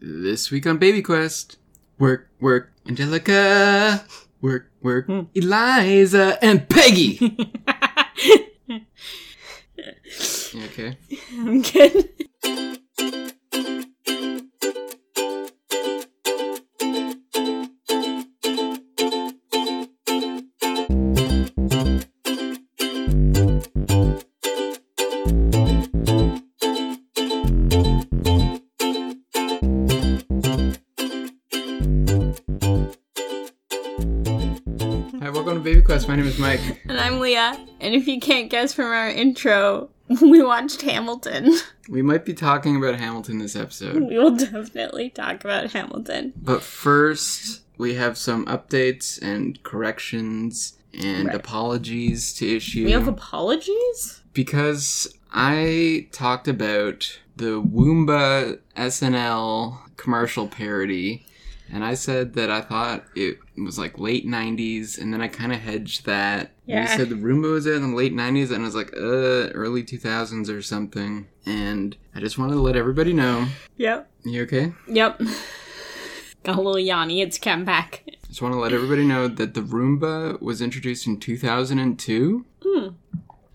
This week on Baby Quest, work, work, Angelica, work, work, hmm. Eliza, and Peggy. You okay? I'm good. And And if you can't guess from our intro, we watched Hamilton. We might be talking about Hamilton this episode, We will definitely talk about Hamilton. but first, we have some updates and corrections and Right. apologies to issue. We have apologies? because I talked about the Woomba SNL commercial parody, and I said that I thought it was like late '90s, and then I kind of hedged that. And Yeah. You said the Roomba was in the late '90s, and I was like, uh, early 2000s or something. And I just wanted to let everybody know. Yep. You okay? Yep. Got a little Yanni. It's come back. Just want to let everybody know that the Roomba was introduced in 2002, Hmm.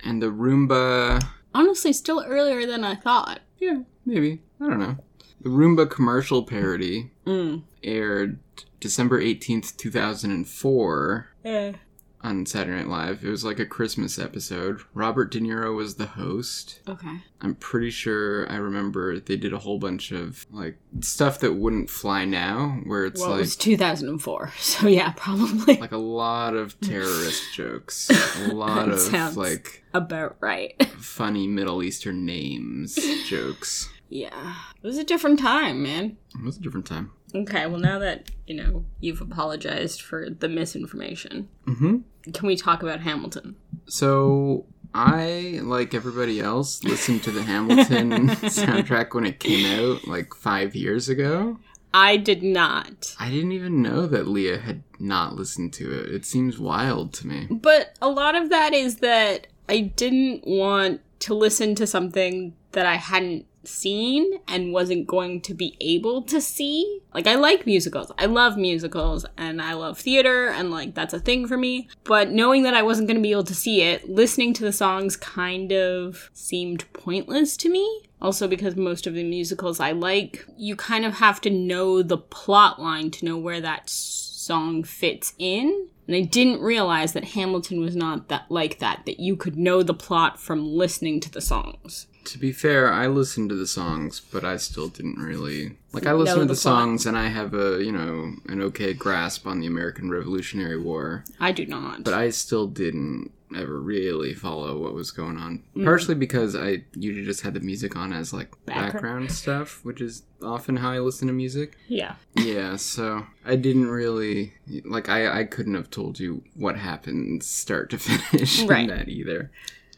and the Roomba Honestly, still earlier than I thought. Yeah, maybe. I don't know. The Roomba commercial parody Mm. aired December 18th, 2004 Eh. on Saturday Night Live. It was like a Christmas episode. Robert De Niro was the host. Okay. I'm pretty sure I remember they did a whole bunch of like stuff that wouldn't fly now, where it's well, it like was 2004, so yeah, probably like a lot of terrorist jokes, a lot of like about right. funny Middle Eastern names jokes. Yeah. It was a different time, man. It was a different time. Okay, well, now that, you know, you've apologized for the misinformation, Mm-hmm. can we talk about Hamilton? So I, like everybody else, listened to the Hamilton soundtrack when it came out like five years ago. I did not. I didn't even know that Leah had not listened to it. It seems wild to me. But a lot of that is that I didn't want to listen to something that I hadn't seen and wasn't going to be able to see. Like, I like musicals. I love musicals and I love theater and, like, that's a thing for me. But knowing that I wasn't going to be able to see it, listening to the songs kind of seemed pointless to me. Also, because most of the musicals I like, you kind of have to know the plot line to know where that song fits in. And I didn't realize that Hamilton was not that like that, that you could know the plot from listening to the songs. To be fair, I listened to the songs, but I still didn't really like. I listened to the the, songs, and I have a you know an okay grasp on the American Revolutionary War, I do not. but I still didn't ever really follow what was going on. Mm. Partially because I usually just had the music on as like Background. background stuff, which is often how I listen to music. yeah. Yeah, so I didn't really like I I couldn't have told you what happened start to finish in that either.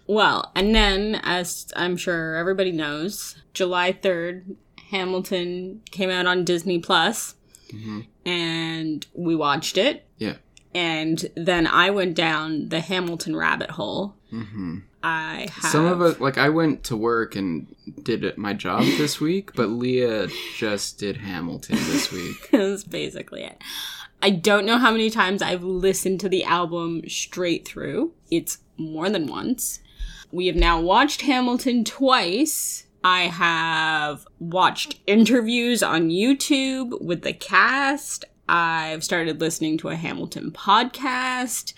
Well, and then, as I'm sure everybody knows, July 3rd, Hamilton came out on Disney Plus, hmm and we watched it. Yeah. And then I went down the Hamilton rabbit hole. hmm I have. Some of us like I went to work and did my job this week, but Leah just did Hamilton this week. That's basically it. I don't know how many times I've listened to the album straight through. It's more than once. We have now watched Hamilton twice. I have watched interviews on YouTube with the cast. I've started listening to a Hamilton podcast.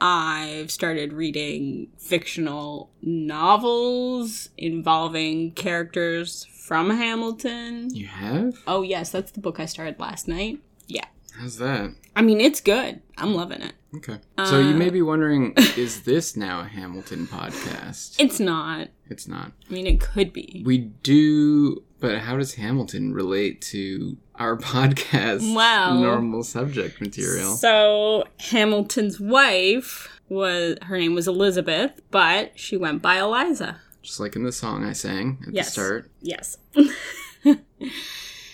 I've started reading fictional novels involving characters from Hamilton. You have? Oh, yes, that's the book I started last night. Yeah. How's that? I mean, it's good. I'm loving it. Okay. So you Uh, may be wondering, is this now a Hamilton podcast? It's not. It's not. I mean, it could be. We do, but how does Hamilton relate to our podcast? Well- normal subject material. So, Hamilton's wife was, her name was Elizabeth, but she went by Eliza. Just like in the song I sang at Yes. the start. Yes.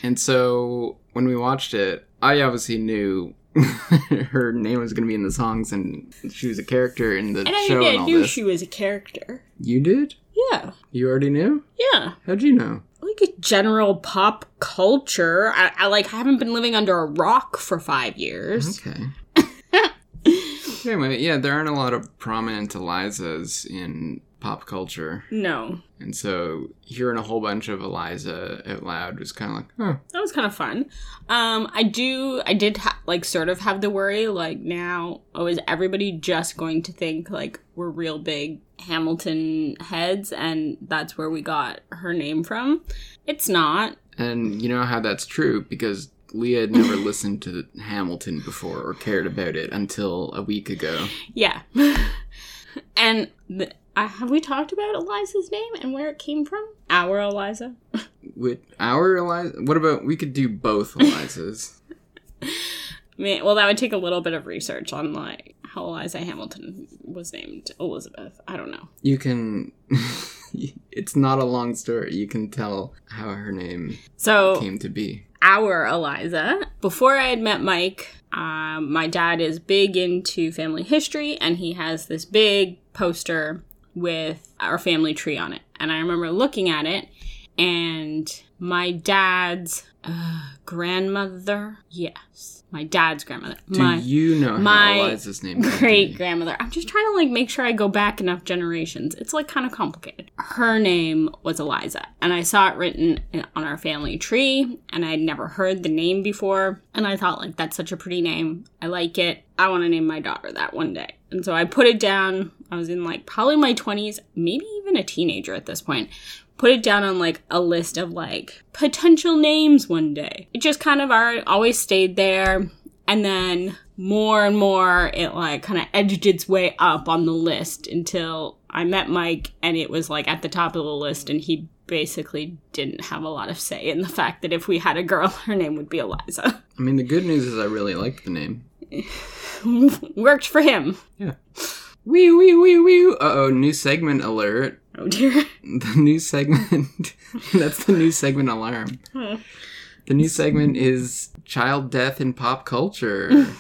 And so when we watched it, I obviously knew her name was going to be in the songs and she was a character in the And I, show I and all knew this. she was a character. You did? Yeah. You already knew? Yeah. How'd you know? Like general pop culture. I, I like haven't been living under a rock for five years. Okay. anyway, yeah, there aren't a lot of prominent Elizas in pop culture. No, And so hearing a whole bunch of Eliza out loud was kind of like, huh. that was kind of fun. Um, I do, I did ha- like sort of have the worry like now, oh, is everybody just going to think like we're real big Hamilton heads, and that's where we got her name from? It's not. And you know how that's true because Leah had never listened to Hamilton before or cared about it until a week ago. Yeah. and the, uh, have we talked about Eliza's name and where it came from? Our Eliza? With our Eliza, what about we could do both Elizas? I mean, well, that would take a little bit of research on like how Eliza Hamilton was named Elizabeth. I don't know. you can. it's not a long story. You can tell how her name So came to be. our Eliza. Before I had met Mike, um, my dad is big into family history, and he has this big poster with our family tree on it. And I remember looking at it, and my dad's uh, grandmother, yes, my dad's grandmother, Do my you know my Eliza's name great grandmother. I'm just trying to like make sure I go back enough generations. It's like kind of complicated. Her name was Eliza, and I saw it written in- on our family tree, and I'd never heard the name before, and I thought like that's such a pretty name. I like it. I want to name my daughter that one day. And so I put it down. I was in like probably my 20s, maybe even a teenager at this point. Put it down on like a list of like potential names one day. It just kind of are, always stayed there. And then more and more, it like kind of edged its way up on the list until I met Mike and it was like at the top of the list. And he basically didn't have a lot of say in the fact that if we had a girl, her name would be Eliza. I mean, the good news is I really liked the name. Worked for him. Yeah. Wee wee wee wee. Uh oh, new segment alert. Oh dear. The new segment. that's the new segment alarm. The new segment is child death in pop culture.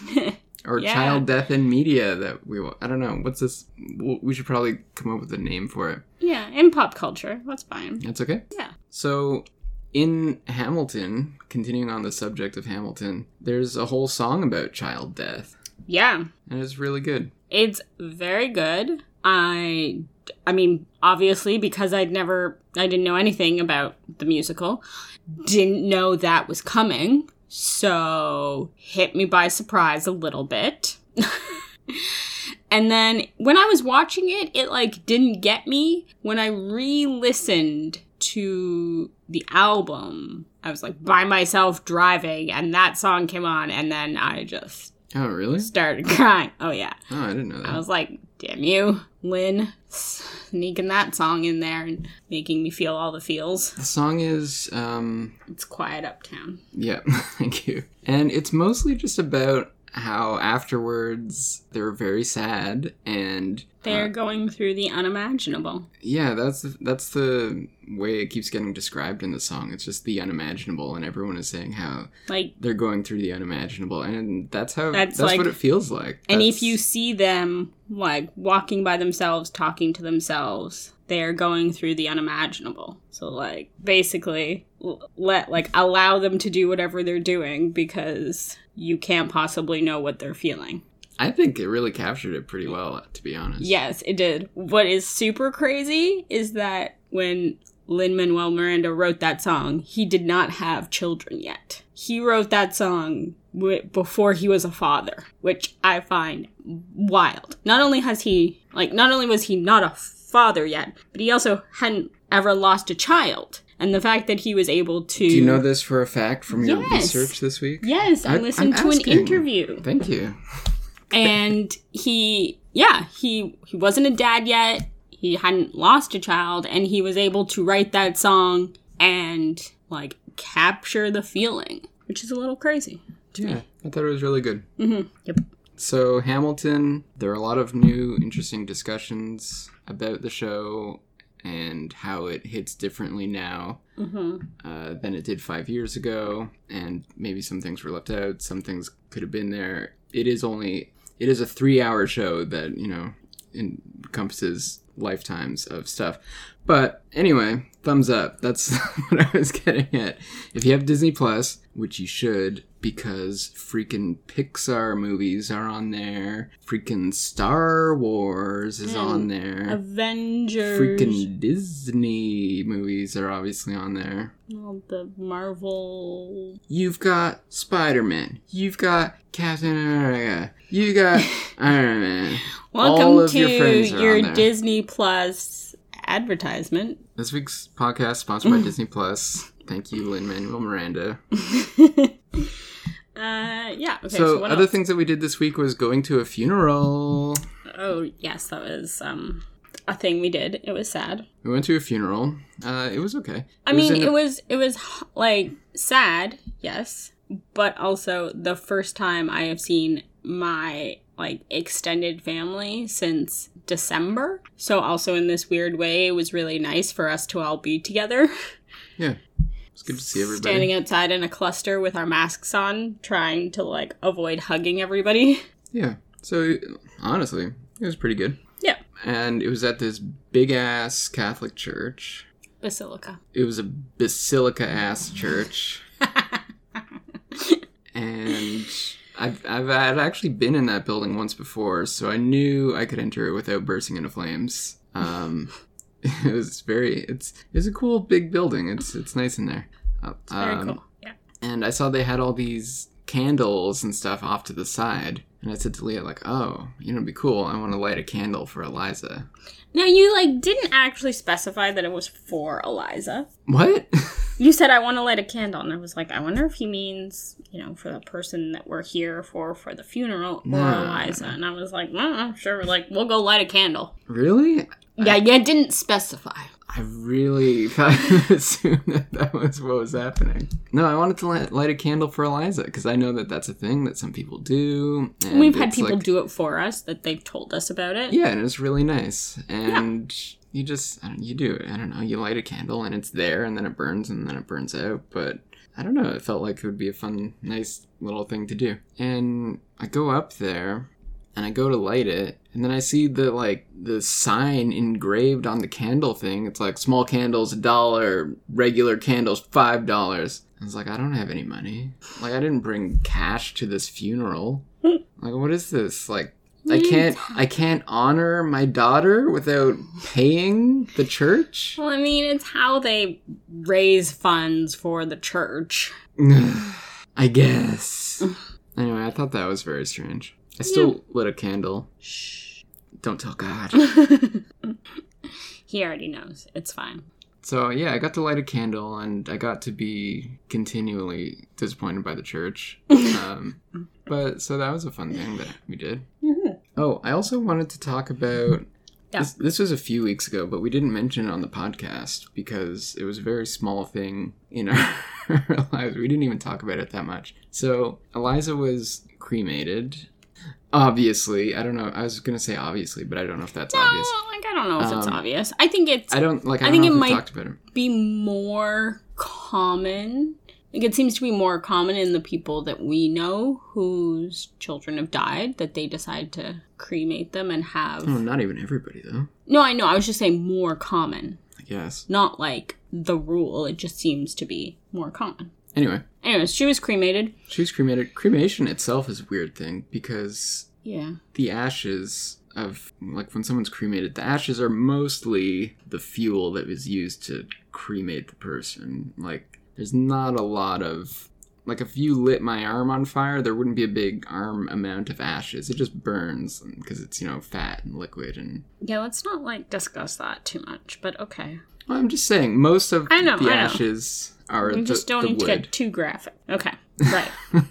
Or Yeah. child death in media that we I don't know. What's this? We should probably come up with a name for it. yeah, in pop culture. That's fine. That's okay? Yeah. So, in Hamilton, continuing on the subject of Hamilton, there's a whole song about child death. Yeah. And it's really good. It's very good. I I mean, obviously because I'd never I didn't know anything about the musical. Didn't know that was coming. So, hit me by surprise a little bit. and then when I was watching it, it like didn't get me. When I re-listened to the album, I was like by myself driving and that song came on and then I just Oh, really? started crying. Oh yeah. Oh, I didn't know that. I was like, damn you, Lin, sneaking that song in there and making me feel all the feels. The song is, um, It's quiet uptown. yeah, thank you. And it's mostly just about how afterwards they were very sad and They're uh, going through the unimaginable. yeah that's the, that's the way it keeps getting described in the song it's just the unimaginable and everyone is saying how Like, they're going through the unimaginable and that's how That's that's, like- what it feels like and if you see them, like, walking by themselves, talking to themselves, they're going through the unimaginable. So, like, basically, let, like, allow them to do whatever they're doing because you can't possibly know what they're feeling. I think it really captured it pretty well to be honest Yes, it did. What is super crazy is that when Lin Manuel Miranda wrote that song, he did not have children yet. He wrote that song w- before he was a father, which I find wild. Not only has he, like, not only was he not a father yet, but he also hadn't ever lost a child. And the fact that he was able to. do you know this for a fact from your Yes. research this week Yes, I, I- listened I'm to asking. an interview. thank you and he yeah he he wasn't a dad yet he hadn't lost a child and he was able to write that song and like capture the feeling which is a little crazy yeah i thought it was really good mm-hmm. yep So, Hamilton, there are a lot of new, interesting discussions about the show and how it hits differently now mm-hmm. uh, than it did five years ago. And maybe some things were left out, some things could have been there. It is only, it is a three hour show that, you know, encompasses lifetimes of stuff. But anyway, thumbs up. That's what I was getting at. If you have Disney Plus, which you should, because freaking Pixar movies are on there, freaking Star Wars is on there. Avengers. Freaking Disney movies are obviously on there. All the Marvel. You've got Spider Man. You've got Captain America. You got Iron Man. Welcome to your your. Disney Plus advertisement. This week's podcast sponsored by Disney Plus. Thank you, Lin Manuel Miranda. Uh, yeah. Okay. So, so, other else? things that we did this week was going to a funeral. Oh yes, that was um a thing we did. It was sad. We went to a funeral. Uh, it was okay. I It was mean, a- it was it was like sad, yes, but also the first time I have seen my like extended family since December. So also in this weird way, it was really nice for us to all be together, yeah. It's good to see everybody. standing outside in a cluster with our masks on, trying to like avoid hugging everybody. Yeah. So honestly, it was pretty good. Yeah, And it was at this big ass Catholic church. basilica. It was a basilica ass church. and I've, I've I've actually been in that building once before, so I knew I could enter it without bursting into flames. Um, it was very it's it's a cool big building. It's it's nice in there. Uh, Very um, cool. Yeah. And I saw they had all these candles and stuff off to the side, and I said to Leah like, "Oh, you know, it'd be cool. I want to light a candle for Eliza." Now you like didn't actually specify that it was for Eliza. What? You said I want to light a candle, and I was like, I wonder if he means, you know, for the person that we're here for for the funeral or No. Eliza. And I was like, well, sure, like we'll go light a candle. really? Yeah, Yeah. didn't specify. I really assumed that that was what was happening. No, I wanted to light, light a candle for Eliza because I know that that's a thing that some people do. And We've had people like- do it for us that they've told us about it. Yeah, and it's really nice. And you just, I don't, you do it. I don't know. You light a candle and it's there, and then it burns, and then it burns out. But I don't know. It felt like it would be a fun, nice little thing to do. And I go up there, and I go to light it, and then I see the like the sign engraved on the candle thing. It's like small candles a dollar, regular candles five dollars. I was like, I don't have any money. Like I didn't bring cash to this funeral. like what is this? Like I can't I can't honor my daughter without paying the church? Well, I mean, it's how they raise funds for the church. I guess. Anyway, I thought that was very strange. I still lit a candle. Shh. Don't tell God. he already knows. It's fine. So yeah, I got to light a candle, and I got to be continually disappointed by the church. Um, but so that was a fun thing that we did. Oh, I also wanted to talk about. Yeah. This, this was a few weeks ago, but we didn't mention it on the podcast because it was a very small thing in our lives. We didn't even talk about it that much. So Eliza was cremated. Obviously, I don't know. I was gonna say obviously, but I don't know if that's No, obvious. like I don't know if it's Um, obvious. I think it's I don't like. I, I don't think it might- it. be more common. Like it seems to be more common in the people that we know whose children have died that they decide to cremate them and have. Oh, not even everybody though. No, I know. I was just saying more common, I guess. not like the rule. It just seems to be more common. Anyway, Anyways, she was cremated. she was cremated. Cremation itself is a weird thing because Yeah. the ashes of like when someone's cremated, the ashes are mostly the fuel that was used to cremate the person. Like there's not a lot of like if you lit my arm on fire, there wouldn't be a big arm amount of ashes. It just burns because it's you know fat and liquid and. Yeah, let's not like discuss that too much, but okay. Well, I'm just saying most of I know, the I know. ashes are We the, just don't need to get too graphic. Okay. Right.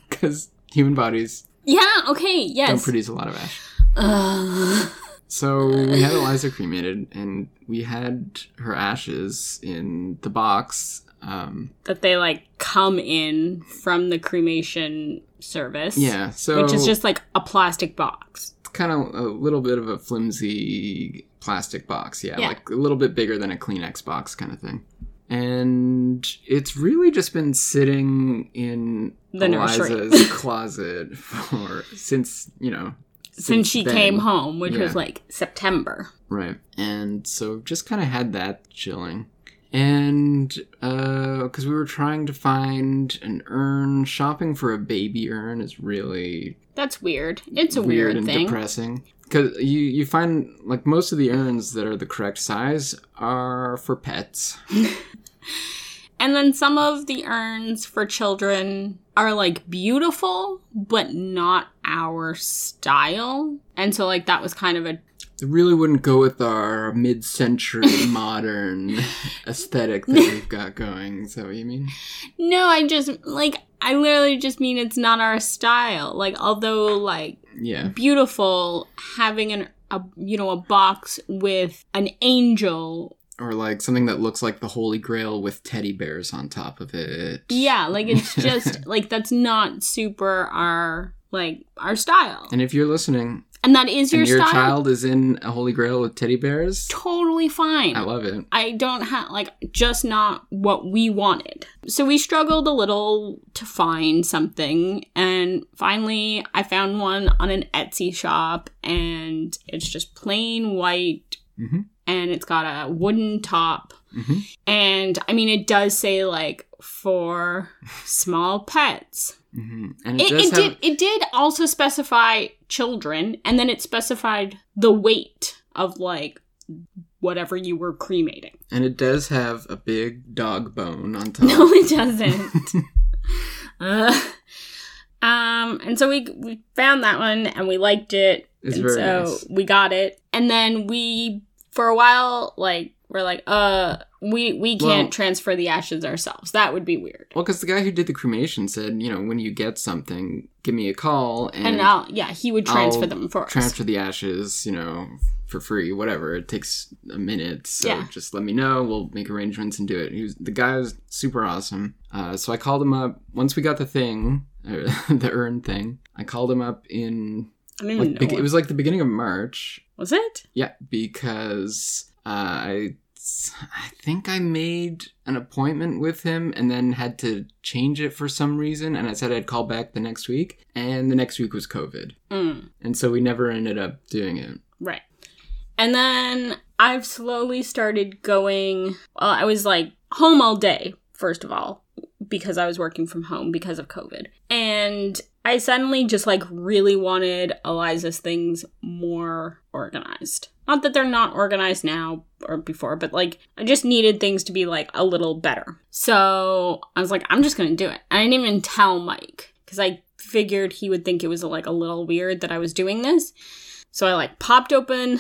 because human bodies yeah, okay, yes don't produce a lot of ash. Uh, So we had Eliza cremated, and we had her ashes in the box. Um, that they like come in from the cremation service. yeah, so which is just like a plastic box. it's kind of a little bit of a flimsy plastic box. Yeah, Yeah. like a little bit bigger than a Kleenex box kind of thing. And it's really just been sitting in The. Eliza's closet for since you know since she then. came home, which was like September. Right. And so just kind of had that chilling. And uh, because we were trying to find an urn, shopping for a baby urn is really That's weird. It's a weird, weird, and thing. depressing. Because you, you find, like, most of the urns that are the correct size are for pets. And then some of the urns for children are like beautiful, but not our style. And so, like, that was kind of a It really wouldn't go with our mid century modern aesthetic that we've got going. Is that what you mean? no, I just like, I literally just mean it's not our style. Like, although, like, Yeah. beautiful, having an, a, you know, a box with an angel. Or like something that looks like the Holy Grail with teddy bears on top of it. Yeah, like, it's just, like, that's not super our, like, our style. And if you're listening And that is your and your style. child is in a Holy Grail with teddy bears, totally fine. I love it. I don't have like just not what we wanted. So we struggled a little to find something and finally I found one on an Etsy shop and it's just plain white Mhm. and it's got a wooden top Mhm. and I mean it does say like for small pets. Hmm And it, It, it have. did it did also specify children and then it specified the weight of like whatever you were cremating. And it does have a big dog bone on top. No, it doesn't. uh, um, and so we we found that one and we liked it. It's and so nice. we got it. And then we for a while like we're like, uh, we we can't Well- transfer the ashes ourselves. That would be weird. Well, because the guy who did the cremation said, you know, when you get something, give me a call and, And, I'll yeah, he would transfer I'll them for us. transfer the ashes, you know, for free, whatever. It takes a minute, so Yeah. just let me know. We'll make arrangements and do it. He was the guy was super awesome. Uh, so I called him up once we got the thing, the urn thing. I called him up in I don't even like know. what- it was like the beginning of March. was it? Yeah, because uh, I I think I made an appointment with him and then had to change it for some reason. And I said I'd call back the next week, and the next week was COVID, Mm. and so we never ended up doing it. Right. And then I've slowly started going. Well, I was like home all day, first of all, because I was working from home because of COVID. And I suddenly just like really wanted Eliza's things more organized. Not that they're not organized now or before, but like I just needed things to be like a little better. So I was like, I'm just gonna do it. I didn't even tell Mike because I figured he would think it was like a little weird that I was doing this. So I like popped open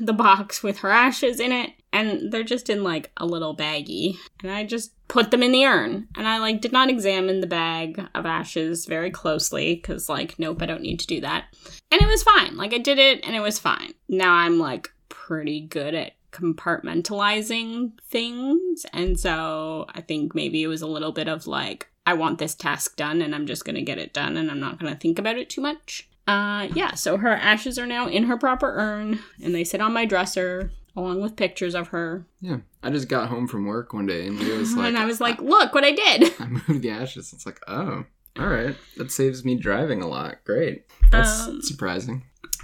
the box with her ashes in it, and they're just in like a little baggie. And I just put them in the urn. And I like did not examine the bag of ashes very closely because like, nope, I don't need to do that. And it was fine. Like I did it and it was fine. Now I'm like pretty good at compartmentalizing things. And so I think maybe it was a little bit of like, I want this task done and I'm just going to get it done and I'm not going to think about it too much. Uh, yeah, so her ashes are now in her proper urn and they sit on my dresser along with pictures of her. Yeah, I just got home from work one day and it was like, and I was like, look what I did. I moved the ashes. It's like, oh, all right, that saves me driving a lot. Great, that's Um, surprising.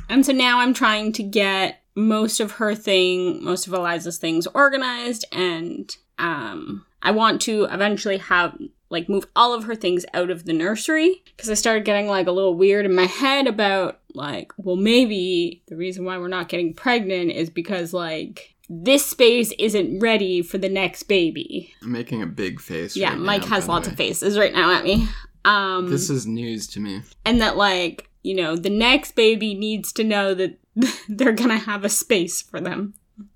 And so now I'm trying to get most of her thing, most of Eliza's things organized and um I want to eventually have like move all of her things out of the nursery because I started getting like a little weird in my head about like well maybe the reason why we're not getting pregnant is because like this space isn't ready for the next baby. I'm making a big face. yeah, right Mike now, has lots way. of faces right now at me. Um This is news to me. and that like you know the next baby needs to know that they're gonna have a space for them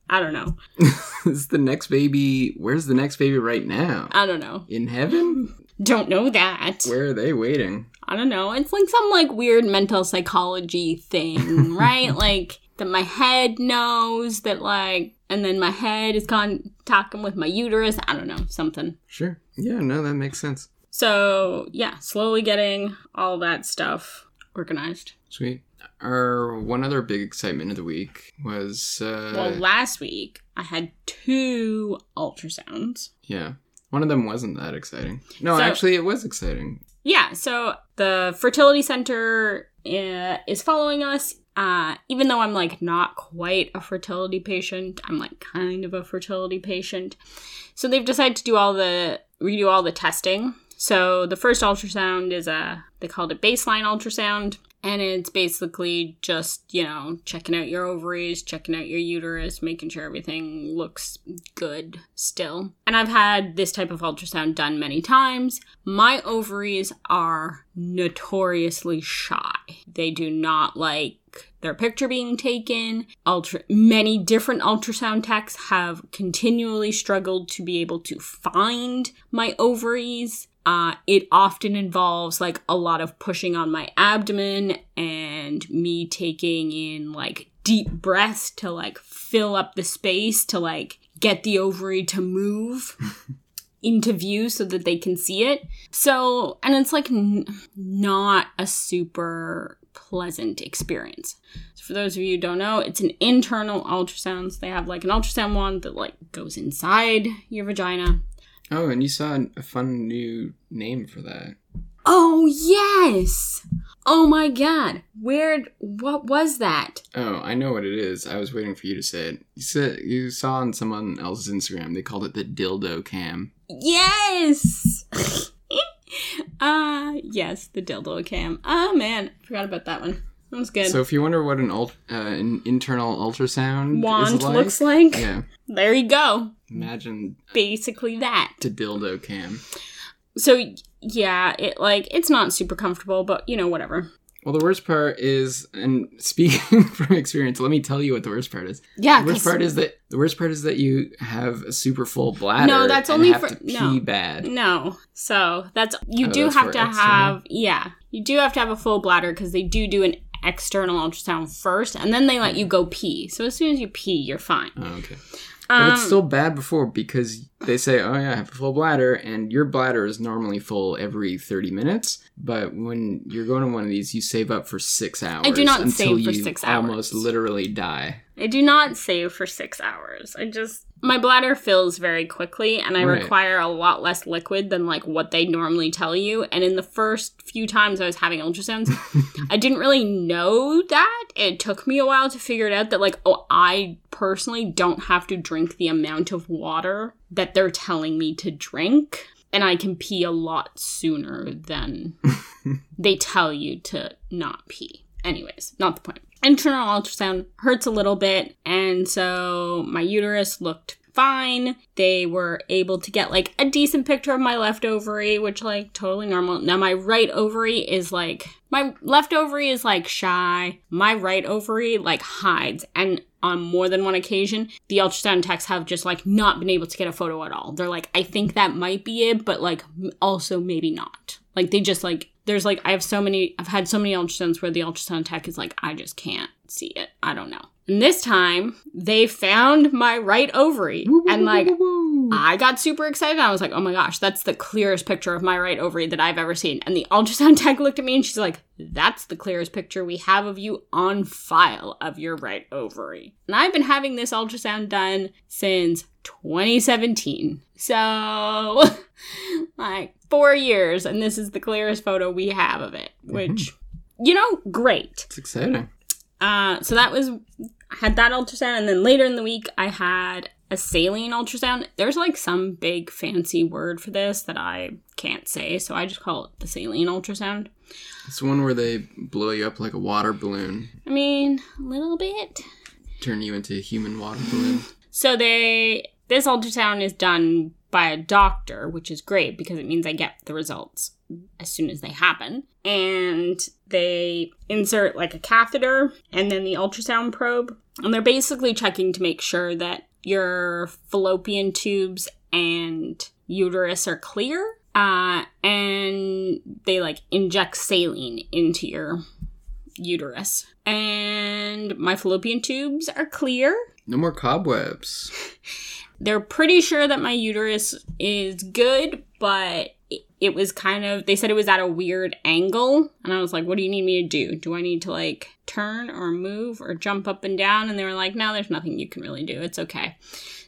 i don't know is the next baby? Where's the next baby right now? i don't know In heaven? don't know that Where are they waiting? i don't know it's like some like weird mental psychology thing right like that my head knows that like and then my head is con talking with my uterus i don't know something Sure. Yeah, no, that makes sense. so yeah slowly getting all that stuff organized Sweet. Our one other big excitement of the week was uh well last week i had two ultrasounds yeah. One of them wasn't that exciting. No, So- actually it was exciting. Yeah, so the fertility center is following us. Uh, even though I'm like not quite a fertility patient, I'm like kind of a fertility patient. So they've decided to do all the redo all the testing. So the first ultrasound is a they called it baseline ultrasound and it's basically just, you know, checking out your ovaries, checking out your uterus, making sure everything looks good still. And I've had this type of ultrasound done many times. My ovaries are notoriously shy. They do not like their picture being taken. Ultra many different ultrasound techs have continually struggled to be able to find my ovaries. Uh, it often involves like a lot of pushing on my abdomen and me taking in like deep breaths to like fill up the space to like get the ovary to move into view so that they can see it. So, and it's like n- not a super pleasant experience. So for those of you who don't know, it's an internal ultrasound. So they have like an ultrasound wand that like goes inside your vagina. Oh, and you saw a fun new name for that. Oh yes! Oh my god. Where what was that? Oh, I know what it is. I was waiting for you to say it. You said you saw on someone else's Instagram. They called it the dildo cam. Yes. uh yes, the dildo cam. Oh man, forgot about that one. That was good. So if you wonder what an, ult- uh, an internal ultrasound Wand is like, looks like. yeah, There you go. Imagine Basically that. to dildo cam. So yeah, it like it's not super comfortable, but you know whatever. Well, the worst part is, and speaking from experience, let me tell you what the worst part is. Yeah, The worst part is that the worst part is that you have a super full bladder. No, that's only for- no. bad. No. So that's you Oh, do that's have to external? have yeah, you do have to have a full bladder because they do do an external ultrasound first, and then they let you go pee. So as soon as you pee, you're fine. Oh, okay. Um, But it's still bad before because they say, "Oh yeah, I have a full bladder," and your bladder is normally full every thirty minutes. But when you're going to one of these, you save up for six hours. I do not save for you six Almost literally die. I do not save for six hours. I just my bladder fills very quickly, and I Right. require a lot less liquid than like what they normally tell you. And in the first few times I was having ultrasounds, I didn't really know that. It took me a while to figure it out that like oh, I personally don't have to drink the amount of water that they're telling me to drink. And I can pee a lot sooner than they tell you to not pee. Anyways, not the point. Internal ultrasound hurts a little bit, and so my uterus looked fine. They were able to get like a decent picture of my left ovary, which like totally normal. Now my right ovary is like my left ovary is like shy. My right ovary like hides, and on more than one occasion, the ultrasound techs have just like not been able to get a photo at all. They're like, I think that might be it, but like also maybe not. Like they just like there's like I have so many I've had so many ultrasounds where the ultrasound tech is like I just can't see it. I don't know. And this time they found my right ovary and like. I got super excited. I was like, oh my gosh, that's the clearest picture of my right ovary that I've ever seen. And the ultrasound tech looked at me and she's like, that's the clearest picture we have of you on file of your right ovary. And I've been having this ultrasound done since 2017. So, like, four years, and this is the clearest photo we have of it, which, you know, great. it's exciting. Uh, so that was I had that ultrasound, and then later in the week I had a saline ultrasound. There's like some big fancy word for this that I can't say, so I just call it the saline ultrasound. It's the one where they blow you up like a water balloon, I mean, a little bit. turn you into a human water balloon. So they this ultrasound is done by a doctor, which is great because it means I get the results as soon as they happen. And they insert like a catheter and then the ultrasound probe. And they're basically checking to make sure that your fallopian tubes and uterus are clear. Uh, and they like inject saline into your uterus. And my fallopian tubes are clear. No more cobwebs. They're pretty sure that my uterus is good, but it, was kind of they said it was at a weird angle. And i was like what do you need me to do? Do i need to like turn or move or jump up and down? And they were like no there's nothing you can really do. It's okay.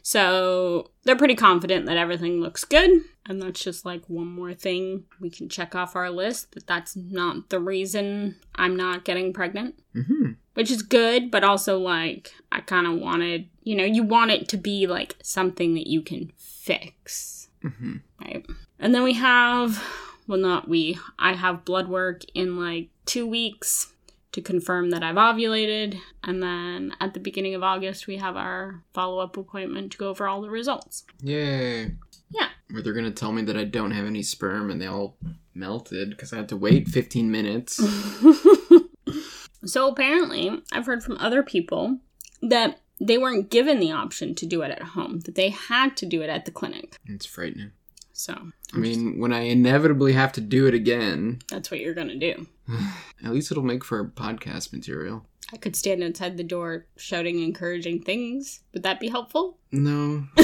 So they're pretty confident that everything looks good. And that's just like one more thing we can check off our list that that's not the reason i'm not getting pregnant. Hmm which is good, but also like I kind of wanted, you know, you want it to be like something that you can fix, hmm right? And then we have, well, not we, I have blood work in like two weeks to confirm that I've ovulated. And then at the beginning of August, we have our follow up appointment to go over all the results. Yay. Yeah. Where they're gonna tell me that I don't have any sperm and they all melted because I had to wait 15 minutes. so apparently, I've heard from other people that they weren't given the option to do it at home, that they had to do it at the clinic. It's frightening. So I mean, when I inevitably have to do it again, that's what you're gonna do. at least it'll make for podcast material. I could stand outside the door shouting encouraging things. Would that be helpful? No.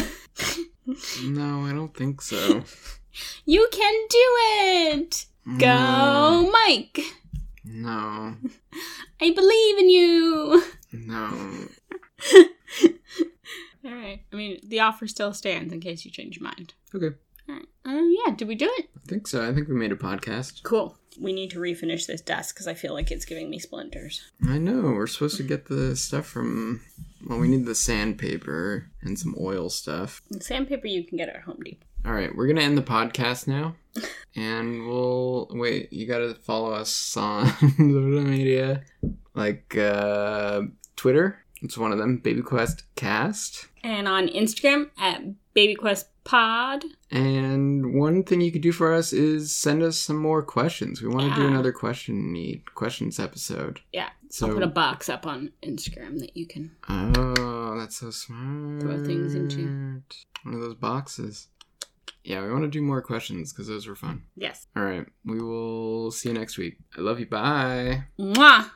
no, I don't think so. You can do it! Go, No. Mike! No. I believe in you! No. Alright. I mean, the offer still stands in case you change your mind. Okay. Alright. Uh, yeah, did we do it? I think so. I think we made a podcast. Cool. We need to refinish this desk because I feel like it's giving me splinters. I know. We're supposed to get the stuff from. Well, we need the sandpaper and some oil stuff. Sandpaper you can get at Home Depot. All right, we're gonna end the podcast now, and we'll wait. You gotta follow us on social media, like uh, Twitter. It's one of them. Baby Quest Cast. And on Instagram at BabyQuestPod. And one thing you could do for us is send us some more questions. We want to do another question need questions episode. Yeah. So I'll put a box up on Instagram that you can. Oh, that's so smart. Throw things into. one of those boxes. Yeah, we want to do more questions because those were fun. Yes. All right, we will see you next week. I love you. Bye. Mwah!